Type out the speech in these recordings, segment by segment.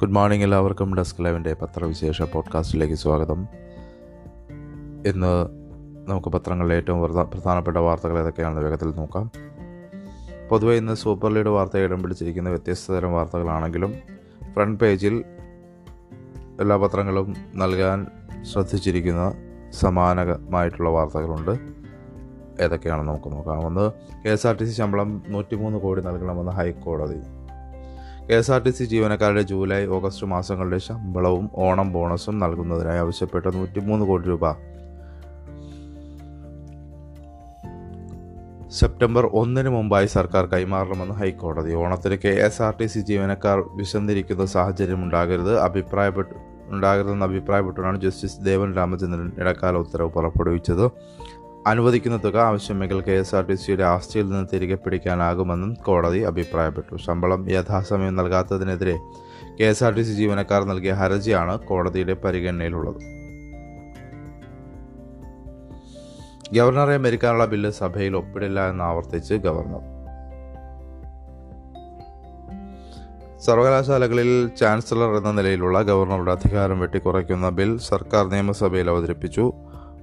Good morning എല്ലാവർക്കും. Desk ലൈവിന്റെ പത്രവിശേഷ പോഡ്കാസ്റ്റിലേക്ക് സ്വാഗതം. ഇന്ന് നമുക്ക് പത്രങ്ങളിലെ ഏറ്റവും പ്രധാ- പ്രധാനപ്പെട്ട വാർത്തകൾ ഏതൊക്കെയാണെന്ന് വേഗത്തിൽ നോക്കാം. പൊതുവെ ഇന്ന് സൂപ്പർ ലീഡ് വാർത്ത ഇടം പിടിച്ചിരിക്കുന്ന വ്യത്യസ്ത തരം വാർത്തകളാണെങ്കിലും ഫ്രണ്ട് പേജിൽ എല്ലാ പത്രങ്ങളും നൽകാൻ ശ്രദ്ധിച്ചിരിക്കുന്ന സമാനമായിട്ടുള്ള വാർത്തകളുണ്ട്. ഏതൊക്കെയാണെന്ന് നമുക്ക് നോക്കാം. ഒന്ന് K S R T C ശമ്പളം നൂറ്റിമൂന്ന് കോടി നൽകണമെന്ന് ഹൈക്കോടതി K S R T C ജീവനക്കാരുടെ ജൂലൈ ഓഗസ്റ്റ് മാസങ്ങളുടെ ശമ്പളവും ഓണം ബോണസും നൽകുന്നതിനായി ആവശ്യപ്പെട്ട നൂറ്റിമൂന്ന് കോടി രൂപ. സെപ്റ്റംബർ ഒന്നിന് മുമ്പായി സർക്കാർ കൈമാറണമെന്ന് ഹൈക്കോടതി. ഓണത്തിന് K S R T C ജീവനക്കാർ വിശന്നിരിക്കുന്ന സാഹചര്യം ഉണ്ടാകരുത് അഭിപ്രായപ്പെട്ടു ഉണ്ടാകരുതെന്ന് അഭിപ്രായപ്പെട്ടാണ് ജസ്റ്റിസ് ദേവൻ രാമചന്ദ്രൻ ഇടക്കാല ഉത്തരവ് പുറപ്പെടുവിച്ചത്. അനുവദിക്കുന്ന തുക ആവശ്യമെങ്കിൽ കെ എസ് ആർ ടി സിയുടെ ആസ്തിയിൽ നിന്ന് തിരികെ പിടിക്കാനാകുമെന്നും കോടതി അഭിപ്രായപ്പെട്ടു. ശമ്പളം യഥാസമയം നൽകാത്തതിനെതിരെ K S R T C ജീവനക്കാർ നൽകിയ ഹർജിയാണ് കോടതിയുടെ പരിഗണനയിലുള്ളത്. ഗവർണറെ മരിക്കാനുള്ള ബില്ല് സഭയിൽ ഒപ്പിടില്ല എന്ന് ആവർത്തിച്ച് ഗവർണർ. സർവകലാശാലകളിൽ ചാൻസലർ എന്ന നിലയിലുള്ള ഗവർണറുടെ അധികാരം വെട്ടിക്കുറയ്ക്കുന്ന ബിൽ സർക്കാർ നിയമസഭയിൽ അവതരിപ്പിച്ചു.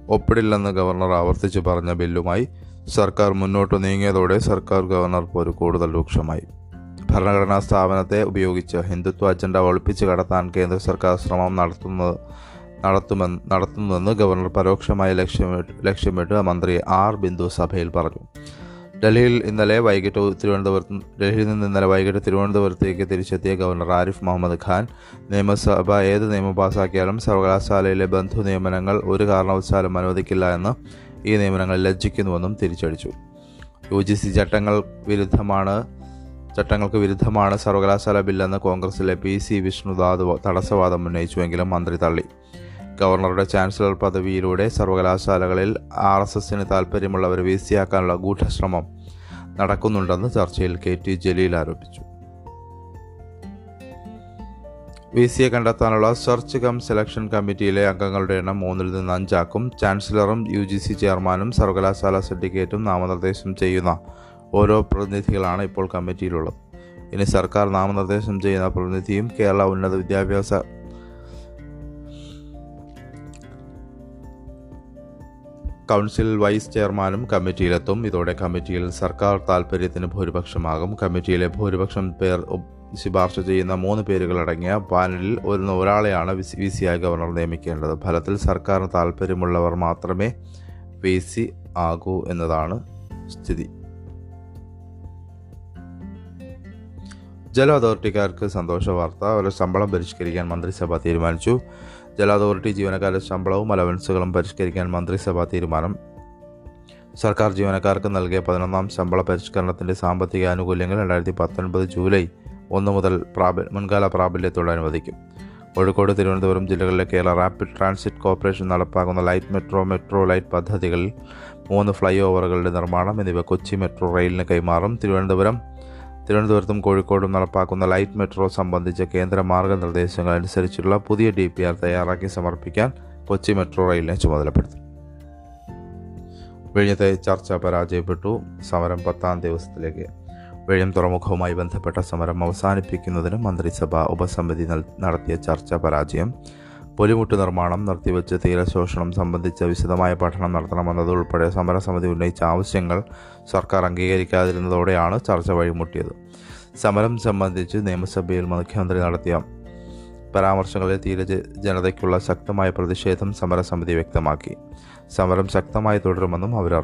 ഒപ്പിടില്ലെന്ന് ഗവർണർ ആവർത്തിച്ച് പറഞ്ഞ ബില്ലുമായി സർക്കാർ മുന്നോട്ട് നീങ്ങിയതോടെ സർക്കാർ ഗവർണർ പോര് കൂടുതൽ രൂക്ഷമായി. ഭരണഘടനാ സ്ഥാപനത്തെ ഉപയോഗിച്ച് ഹിന്ദുത്വ അജണ്ട ഒളിപ്പിച്ച് കടത്താൻ കേന്ദ്ര സർക്കാർ ശ്രമം നടത്തുന്നത് നടത്തുമെന്ന് നടത്തുന്നുവെന്ന് ഗവർണർ പരോക്ഷമായി ലക്ഷ്യമിട്ട് ലക്ഷ്യമിട്ട് മന്ത്രി ആർ ബിന്ദു സഭയിൽ പറഞ്ഞു. ഡൽഹിയിൽ ഇന്നലെ വൈകിട്ട് തിരുവനന്തപുരത്ത് ഡൽഹിയിൽ നിന്ന് ഇന്നലെ വൈകിട്ട് തിരുവനന്തപുരത്തേക്ക് തിരിച്ചെത്തിയ ഗവർണർ ആരിഫ് മുഹമ്മദ് ഖാൻ നിയമസഭ ഏത് നിയമം പാസാക്കിയാലും സർവകലാശാലയിലെ ബന്ധു നിയമനങ്ങൾ ഒരു കാരണവശാലും അനുവദിക്കില്ല എന്ന് ഈ നിയമനങ്ങൾ ലജ്ജിക്കുന്നുവെന്നും തിരിച്ചടിച്ചു. യു ജി സി ചട്ടങ്ങൾ വിരുദ്ധമാണ് ചട്ടങ്ങൾക്ക് വിരുദ്ധമാണ് സർവകലാശാല ബില്ലെന്ന് കോൺഗ്രസിലെ പി സി വിഷ്ണുദാദ് തടസ്സവാദം ഉന്നയിച്ചുവെങ്കിലും മന്ത്രി തള്ളി. ഗവർണറുടെ ചാൻസലർ പദവിയിലൂടെ സർവകലാശാലകളിൽ ആർ എസ് എസിന് താൽപ്പര്യമുള്ളവരെ വീഴ്ചയാക്കാനുള്ള ഗൂഢശ്രമം നടക്കുന്നുണ്ടെന്ന് ചർച്ചയിൽ കെ ടി ജലീൽ ആരോപിച്ചു. വി സിയെ കണ്ടെത്താനുള്ള സെർച്ച് കം സെലക്ഷൻ കമ്മിറ്റിയിലെ അംഗങ്ങളുടെ എണ്ണം മൂന്നിൽ നിന്ന് അഞ്ചാക്കും ചാൻസലറും യു ജി സി ചെയർമാനും സർവകലാശാല സർട്ടിഫിക്കറ്റും നാമനിർദ്ദേശം ചെയ്യുന്ന ഓരോ പ്രതിനിധികളാണ് ഇപ്പോൾ കമ്മിറ്റിയിലുള്ളത്. ഇനി സർക്കാർ നാമനിർദ്ദേശം ചെയ്യുന്ന പ്രതിനിധിയും കേരള ഉന്നത വിദ്യാഭ്യാസ കൗൺസിൽ വൈസ് ചെയർമാനും കമ്മിറ്റിയിലെത്തും. ഇതോടെ കമ്മിറ്റിയിൽ സർക്കാർ താൽപ്പര്യത്തിന് ഭൂരിപക്ഷമാകും. കമ്മിറ്റിയിലെ ഭൂരിപക്ഷം പേർ ശുപാർശ ചെയ്യുന്ന മൂന്ന് പേരുകളടങ്ങിയ പാനലിൽ ഒരു ഒരാളെയാണ് വി സി ആയി ഗവർണർ നിയമിക്കേണ്ടത്. ഫലത്തിൽ സർക്കാരിന് താൽപ്പര്യമുള്ളവർ മാത്രമേ വി സി ആകൂ എന്നതാണ് സ്ഥിതി. ജല അതോറിറ്റിക്കാർക്ക് സന്തോഷ വാർത്ത. അവരുടെ ശമ്പളം പരിഷ്കരിക്കാൻ മന്ത്രിസഭ തീരുമാനിച്ചു. ജല അതോറിറ്റി ജീവനക്കാരുടെ ശമ്പളവും അലവൻസുകളും പരിഷ്കരിക്കാൻ മന്ത്രിസഭാ തീരുമാനം. സർക്കാർ ജീവനക്കാർക്ക് നൽകിയ പതിനൊന്നാം ശമ്പള പരിഷ്കരണത്തിന്റെ സാമ്പത്തിക ആനുകൂല്യങ്ങൾ രണ്ടായിരത്തി പത്തൊൻപത് ജൂലൈ ഒന്ന് മുതൽ പ്രാബ മുൻകാല പ്രാബല്യത്തോടെ അനുവദിക്കും. കോഴിക്കോട് തിരുവനന്തപുരം ജില്ലകളിലെ കേരള റാപ്പിഡ് ട്രാൻസിറ്റ് കോർപ്പറേഷൻ നടപ്പാക്കുന്ന ലൈറ്റ് മെട്രോ മെട്രോ ലൈറ്റ് പദ്ധതികളിൽ മൂന്ന് ഫ്ലൈ ഓവറുകളുടെ നിർമ്മാണം എന്നിവ കൊച്ചി മെട്രോ റെയിലിന് കൈമാറും. തിരുവനന്തപുരം തിരുവനന്തപുരത്തും കോഴിക്കോടും നടപ്പാക്കുന്ന ലൈറ്റ് മെട്രോ സംബന്ധിച്ച കേന്ദ്ര മാർഗനിർദ്ദേശങ്ങൾ അനുസരിച്ചുള്ള പുതിയ ഡി പി ആർ തയ്യാറാക്കി സമർപ്പിക്കാൻ കൊച്ചി മെട്രോ റെയിലിനെ ചുമതലപ്പെടുത്തി. വിഴിഞ്ഞത്തെ ചർച്ച പരാജയപ്പെട്ടു. സമരം പത്താം ദിവസത്തിലേക്ക്. വിഴിഞ്ഞം തുറമുഖവുമായി ബന്ധപ്പെട്ട സമരം അവസാനിപ്പിക്കുന്നതിന് മന്ത്രിസഭ ഉപസമിതി നടത്തിയ ചർച്ച പരാജയം. പൊലിമുട്ട് നിർമ്മാണം നിർത്തിവെച്ച് തീരശോഷണം സംബന്ധിച്ച വിശദമായ പഠനം നടത്തണമെന്നതുൾപ്പെടെ സമരസമിതി ഉന്നയിച്ച ആവശ്യങ്ങൾ സർക്കാർ അംഗീകരിക്കാതിരുന്നതോടെയാണ് ചർച്ച വഴിമുട്ടിയത്. സമരം സംബന്ധിച്ച് നിയമസഭയിൽ മുഖ്യമന്ത്രി നടത്തിയ പരാമർശങ്ങളിൽ തീര ജനതയ്ക്കുള്ള ശക്തമായ പ്രതിഷേധം സമരസമിതി വ്യക്തമാക്കി. സമരം ശക്തമായി തുടരുമെന്നും അവർ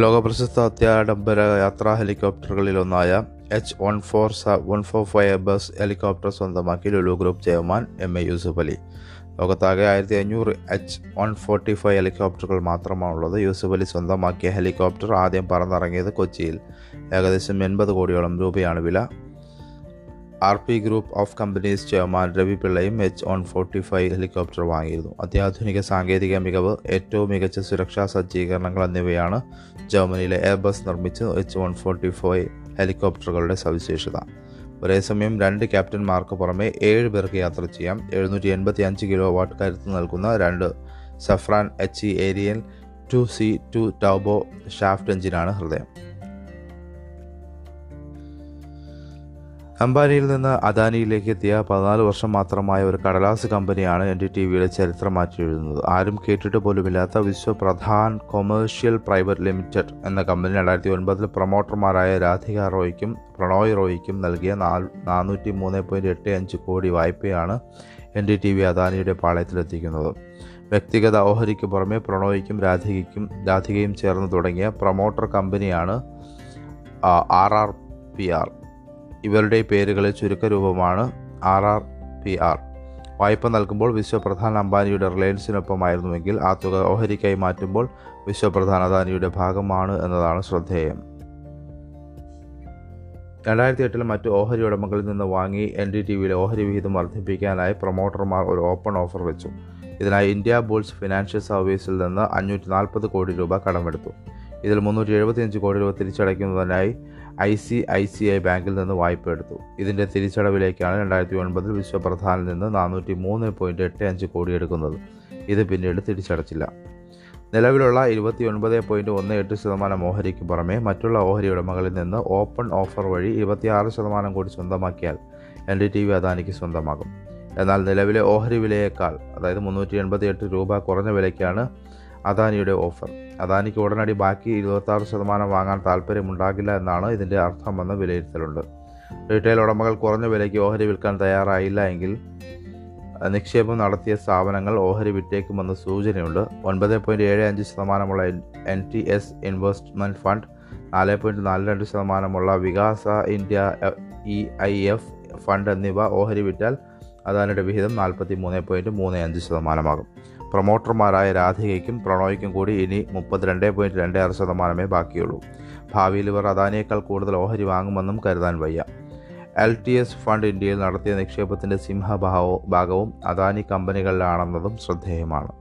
ലോകപ്രശസ്ത അത്യാഡംബര യാത്രാ ഹെലികോപ്റ്ററുകളിലൊന്നായ എച്ച് വൺ ഫോർ സ one four five bus helicopter സ്വന്തമാക്കി Lulu group chairman M A Yusuf Ali. ലോകത്താകെ ആയിരത്തി അഞ്ഞൂറ് എച്ച് വൺ ഫോർട്ടി ഫൈവ് ഹെലികോപ്റ്ററുകൾ മാത്രമാണുള്ളത്. യൂസുഫ് അലി സ്വന്തമാക്കിയ ഹെലികോപ്റ്റർ ആദ്യം പറന്നിറങ്ങിയത് കൊച്ചിയിൽ. ഏകദേശം എൺപത് കോടിയോളം രൂപയാണ് വില. R P group of companies chairman Ravi Pillai H one forty five helicopter വാങ്ങിയിരുന്നു. അത്യാധുനിക സാങ്കേതിക മികവ് ഏറ്റവും മികച്ച സുരക്ഷാ സജ്ജീകരണങ്ങൾ എന്നിവയാണ് ജർമ്മനിയിലെ എയർബസ് നിർമ്മിച്ച് എച്ച് വൺ ഫോർട്ടി ഫൈവ് ഹെലികോപ്റ്ററുകളുടെ സവിശേഷത. ഒരേസമയം രണ്ട് ക്യാപ്റ്റന്മാർക്ക് പുറമെ ഏഴ് പേർക്ക് യാത്ര ചെയ്യാം. എഴുന്നൂറ്റി എൺപത്തി അഞ്ച് കിലോ വാട്ട് കരുത്ത് നൽകുന്ന രണ്ട് Safran H E Arriel two C two turboshaft എഞ്ചിനാണ് ഹൃദയം. അംബാനിയിൽ നിന്ന് അദാനിയിലേക്ക് എത്തിയ പതിനാല് വർഷം മാത്രമായ ഒരു കടലാസ് കമ്പനിയാണ് എൻ ഡി ടി വിയുടെ ചരിത്രം മാറ്റി എഴുതുന്നത് ആരും കേട്ടിട്ട് പോലുമില്ലാത്ത വിശ്വപ്രധാൻ കൊമേഴ്ഷ്യൽ പ്രൈവറ്റ് ലിമിറ്റഡ് എന്ന കമ്പനി രണ്ടായിരത്തി ഒൻപതിൽ പ്രൊമോട്ടർമാരായ രാധിക റോയ്ക്കും പ്രണോയ് റോയ്ക്കും നൽകിയ നാനൂറ്റി മൂന്ന് പോയിന്റ് എട്ട് അഞ്ച് കോടി വായ്പയാണ് എൻ ഡി ടി വി അദാനിയുടെ പാളയത്തിലെത്തിക്കുന്നത്. വ്യക്തിഗത ഓഹരിക്ക് പുറമെ പ്രണോയ്ക്കും രാധികയ്ക്കും രാധികയും ചേർന്ന് തുടങ്ങിയ പ്രൊമോട്ടർ കമ്പനിയാണ് ആർ ആർ പി ആർ. ഇവരുടെ പേരുകളിൽ ചുരുക്കരൂപമാണ് ആർ ആർ പി ആർ. വായ്പ നൽകുമ്പോൾ വിശ്വപ്രധാൻ അംബാനിയുടെ റിലയൻസിനൊപ്പമായിരുന്നുവെങ്കിൽ ആ തുക ഓഹരിക്കായി മാറ്റുമ്പോൾ വിശ്വപ്രധാൻ അദാനിയുടെ ഭാഗമാണ് എന്നതാണ് ശ്രദ്ധേയം. രണ്ടായിരത്തി എട്ടിൽ മറ്റ് ഓഹരി ഉടമകളിൽ നിന്ന് വാങ്ങി എൻ ഡി ടി വിയിലെ ഓഹരി വിഹിതം വർദ്ധിപ്പിക്കാനായി പ്രൊമോട്ടർമാർ ഒരു ഓപ്പൺ ഓഫർ വെച്ചു. ഇതിനായി ഇന്ത്യ ബുൾസ് ഫിനാൻഷ്യൽ സർവീസിൽ നിന്ന് അഞ്ഞൂറ്റി നാൽപ്പത് കോടി രൂപ കടമെടുത്തു. ഇതിൽ മുന്നൂറ്റി എഴുപത്തിയഞ്ച് കോടി രൂപ തിരിച്ചടയ്ക്കുന്നതിനായി I C I C I ബാങ്കിൽ നിന്ന് വായ്പ എടുത്തു. ഇതിന്റെ തിരിച്ചടവിലേക്കാണ് രണ്ടായിരത്തി ഒൻപതിൽ വിശ്വപ്രധാനിൽ നിന്ന് നാനൂറ്റി മൂന്ന് പോയിന്റ് എട്ട് അഞ്ച് കോടി എടുക്കുന്നത് ഇത് പിന്നീട് തിരിച്ചടച്ചില്ല. നിലവിലുള്ള ഇരുപത്തി ഒൻപത് പോയിന്റ് ഒന്ന് എട്ട് ശതമാനം ഓഹരിക്ക് പുറമെ മറ്റുള്ള ഓഹരി ഉടമകളിൽ നിന്ന് ഓപ്പൺ ഓഫർ വഴി ഇരുപത്തിയാറ് ശതമാനം കൂടി സ്വന്തമാക്കിയാൽ എൻ ഡി ടി വി അദാനിക്ക് സ്വന്തമാകും. എന്നാൽ നിലവിലെ ഓഹരി വിലയേക്കാൾ അതായത് മുന്നൂറ്റി എൺപത്തി എട്ട് രൂപ കുറഞ്ഞ വിലയ്ക്കാണ് അദാനിയുടെ ഓഫർ. അദാനിക്ക് ഉടനടി ബാക്കി ഇരുപത്താറ് ശതമാനം വാങ്ങാൻ താല്പര്യമുണ്ടാകില്ല എന്നാണ് ഇതിന്റെ അർത്ഥമെന്ന് വിലയിരുത്തലുണ്ട്. റീറ്റെയിൽ ഉടമകൾ കുറഞ്ഞ വിലയ്ക്ക് ഓഹരി വിൽക്കാൻ തയ്യാറായില്ല എങ്കിൽ നിക്ഷേപം നടത്തിയ സ്ഥാപനങ്ങൾ ഓഹരി വിറ്റേക്കുമെന്ന് സൂചനയുണ്ട്. ഒൻപത് പോയിന്റ് ഏഴ് അഞ്ച് ശതമാനമുള്ള N T S investment fund നാല് പോയിന്റ് നാല് രണ്ട് ശതമാനമുള്ള Vikasa India E I F fund എന്നിവ ഓഹരി വിറ്റാൽ അദാനിയുടെ വിഹിതം നാൽപ്പത്തി മൂന്ന് പോയിന്റ് മൂന്ന് അഞ്ച് ശതമാനമാകും. പ്രൊമോട്ടർമാരായ രാധികയ്ക്കും പ്രണോയ്ക്കും കൂടി ഇനി മുപ്പത്തിരണ്ട് പോയിന്റ് രണ്ട് ആറ് ശതമാനമേ ബാക്കിയുള്ളൂ. ഭാവിയിൽ ഇവർ അദാനിയേക്കാൾ കൂടുതൽ ഓഹരി വാങ്ങുമെന്നും കരുതാൻ വയ്യ. എൽ ടി എസ് ഫണ്ട് ഇന്ത്യയിൽ നടത്തിയ നിക്ഷേപത്തിന്റെ സിംഹഭാവ ഭാഗവും അദാനി കമ്പനികളിലാണെന്നതും ശ്രദ്ധേയമാണ്.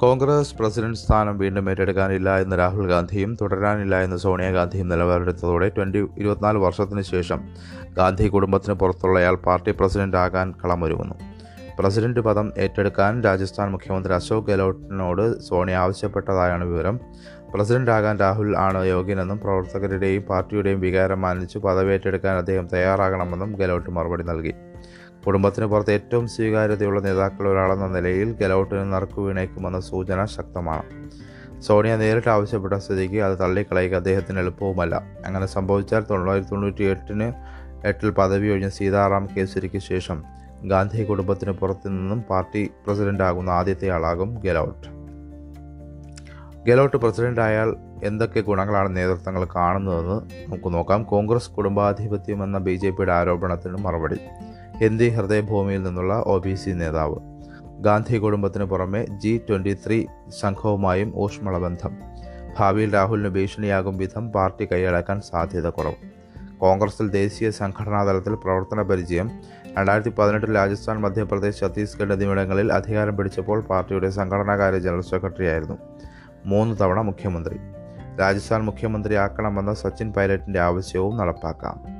കോൺഗ്രസ് പ്രസിഡന്റ് സ്ഥാനം വീണ്ടും ഏറ്റെടുക്കാനില്ല എന്ന് രാഹുൽ ഗാന്ധിയും തുടരാനില്ല എന്ന് സോണിയാഗാന്ധിയും നിലപാടെടുത്തതോടെ ട്വന്റി ഇരുപത്തിനാല് വർഷത്തിന് ശേഷം ഗാന്ധി കുടുംബത്തിന് പുറത്തുള്ളയാൾ പാർട്ടി പ്രസിഡന്റ് ആകാൻ കളമൊരുങ്ങുന്നു. പ്രസിഡന്റ് പദം ഏറ്റെടുക്കാൻ രാജസ്ഥാൻ മുഖ്യമന്ത്രി അശോക് ഗെഹ്ലോട്ടിനോട് സോണിയ ആവശ്യപ്പെട്ടതായാണ് വിവരം. പ്രസിഡന്റ് ആകാൻ രാഹുൽ ആണ് യോഗ്യനെന്നും പ്രവർത്തകരുടെയും പാർട്ടിയുടെയും വികാരം മാനിച്ച് പദവി ഏറ്റെടുക്കാൻ അദ്ദേഹം തയ്യാറാകണമെന്നും ഗെഹ്ലോട്ട് മറുപടി നൽകി. കുടുംബത്തിന് പുറത്ത് ഏറ്റവും സ്വീകാര്യതയുള്ള നേതാക്കളിൽ ഒരാളെന്ന നിലയിൽ ഗെലോട്ടിന് നറുക്കു വീണേക്കുമെന്ന സൂചന ശക്തമാണ്. സോണിയ നേരിട്ട് ആവശ്യപ്പെട്ട സ്ഥിതിക്ക് അത് തള്ളിക്കളയുക അദ്ദേഹത്തിന് എളുപ്പവുമല്ല. അങ്ങനെ സംഭവിച്ചാൽ തൊള്ളായിരത്തി തൊണ്ണൂറ്റി എട്ടിന് എട്ടിൽ പദവി ഒഴിഞ്ഞ സീതാറാം കേസരിക്ക് ശേഷം ഗാന്ധി കുടുംബത്തിന് പുറത്തു നിന്നും പാർട്ടി പ്രസിഡന്റാകുന്ന ആദ്യത്തെ ആളാകും ഗെലോട്ട്. ഗെലോട്ട് പ്രസിഡന്റായാൽ എന്തൊക്കെ ഗുണങ്ങളാണ് നേതൃത്വങ്ങൾ കാണുന്നതെന്ന് നമുക്ക് നോക്കാം. കോൺഗ്രസ് കുടുംബാധിപത്യം എന്ന ബി ജെ പിയുടെ ആരോപണത്തിന് മറുപടി. ഹിന്ദി ഹൃദയഭൂമിയിൽ നിന്നുള്ള ഒ ബി സി നേതാവ്. ഗാന്ധി കുടുംബത്തിന് പുറമെ ജി ട്വന്റി ത്രീ സംഘവുമായും ഊഷ്മള ബന്ധം ഭാവിയിൽ രാഹുലിന് ഭീഷണിയാകും വിധം പാർട്ടി കൈയടക്കാൻ സാധ്യത കുറവ്. കോൺഗ്രസിൽ ദേശീയ സംഘടനാ തലത്തിൽ പ്രവർത്തന പരിചയം. രണ്ടായിരത്തി പതിനെട്ടിൽ രാജസ്ഥാൻ മധ്യപ്രദേശ് ഛത്തീസ്ഗഡ് എന്നിവിടങ്ങളിൽ അധികാരം പിടിച്ചപ്പോൾ പാർട്ടിയുടെ സംഘടനാകാര്യ ജനറൽ സെക്രട്ടറി ആയിരുന്നു മൂന്ന് തവണ മുഖ്യമന്ത്രി. രാജസ്ഥാൻ മുഖ്യമന്ത്രിയാക്കണമെന്ന സച്ചിൻ പൈലറ്റിന്റെ ആവശ്യവും നടപ്പാക്കാം.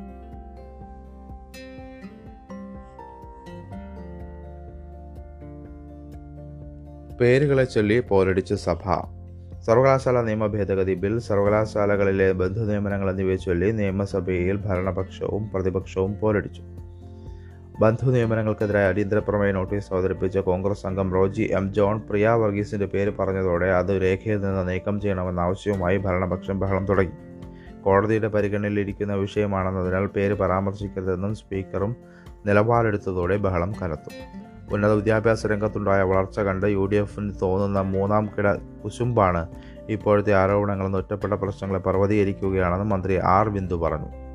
പേരുകളെ ചൊല്ലി പോരടിച്ച സഭ. സർവകലാശാല നിയമ ഭേദഗതി ബിൽ സർവകലാശാലകളിലെ ബന്ധു നിയമനങ്ങൾ എന്നിവയെ ചൊല്ലി നിയമസഭയിൽ ഭരണപക്ഷവും പ്രതിപക്ഷവും പോരടിച്ചു. ബന്ധു നിയമനങ്ങൾക്കെതിരായ അടിയന്തര പ്രമേയ നോട്ടീസ് അവതരിപ്പിച്ച കോൺഗ്രസ് അംഗം റോജി എം ജോൺ പ്രിയ വർഗീസിന്റെ പേര് പറഞ്ഞതോടെ അത് രേഖയിൽ നിന്ന് നീക്കം ചെയ്യണമെന്ന ആവശ്യവുമായി ഭരണപക്ഷം ബഹളം തുടങ്ങി. കോടതിയുടെ പരിഗണനയിലിരിക്കുന്ന വിഷയമാണെന്നതിനാൽ പേര് പരാമർശിക്കരുതെന്നും സ്പീക്കറും നിലപാടെടുത്തതോടെ ബഹളം കനത്തു. ഉന്നത വിദ്യാഭ്യാസ രംഗത്തുണ്ടായ വളർച്ച കണ്ട് യു ഡി എഫിന് തോന്നുന്ന മൂന്നാം കിട കുശുമ്പാണ് ഇപ്പോഴത്തെ ആരോപണങ്ങളെന്ന് ഒറ്റപ്പെട്ട പ്രശ്നങ്ങളെ പർവതീകരിക്കുകയാണെന്ന് മന്ത്രി ആർ ബിന്ദു പറഞ്ഞു.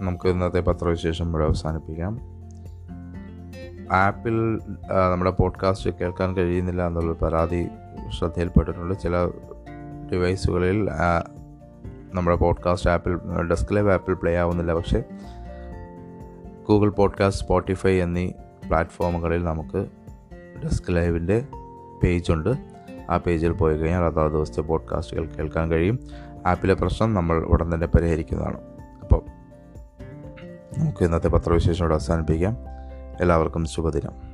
നമുക്ക് ഇന്നത്തെ പത്രവിശേഷം ഇവിടെ അവസാനിപ്പിക്കാം. ആപ്പിൽ നമ്മുടെ പോഡ്കാസ്റ്റ് കേൾക്കാൻ കഴിയുന്നില്ല എന്നുള്ള പരാതി ശ്രദ്ധയിൽപ്പെട്ടിട്ടുണ്ട്. ചില ഡിവൈസുകളിൽ നമ്മുടെ പോഡ്കാസ്റ്റ് ആപ്പിൽ ഡെസ്ക് ലൈവ് ആപ്പിൽ പ്ലേ ആവുന്നില്ല. പക്ഷേ ഗൂഗിൾ പോഡ്കാസ്റ്റ് സ്പോട്ടിഫൈ എന്നീ പ്ലാറ്റ്ഫോമുകളിൽ നമുക്ക് ഡെസ്ക് ലൈവിന്റെ പേജുണ്ട്. ആ പേജിൽ പോയി കഴിഞ്ഞാൽ അതാ ദിവസത്തെ പോഡ്കാസ്റ്റുകൾ കേൾക്കാൻ കഴിയും. ആപ്പിലെ പ്രശ്നം നമ്മൾ ഉടൻ തന്നെ പരിഹരിക്കുന്നതാണ്. അപ്പോൾ നമുക്ക് ഇന്നത്തെ പത്രവിശേഷം അവസാനിപ്പിക്കാം. എല്ലാവർക്കും ശുഭദിനം.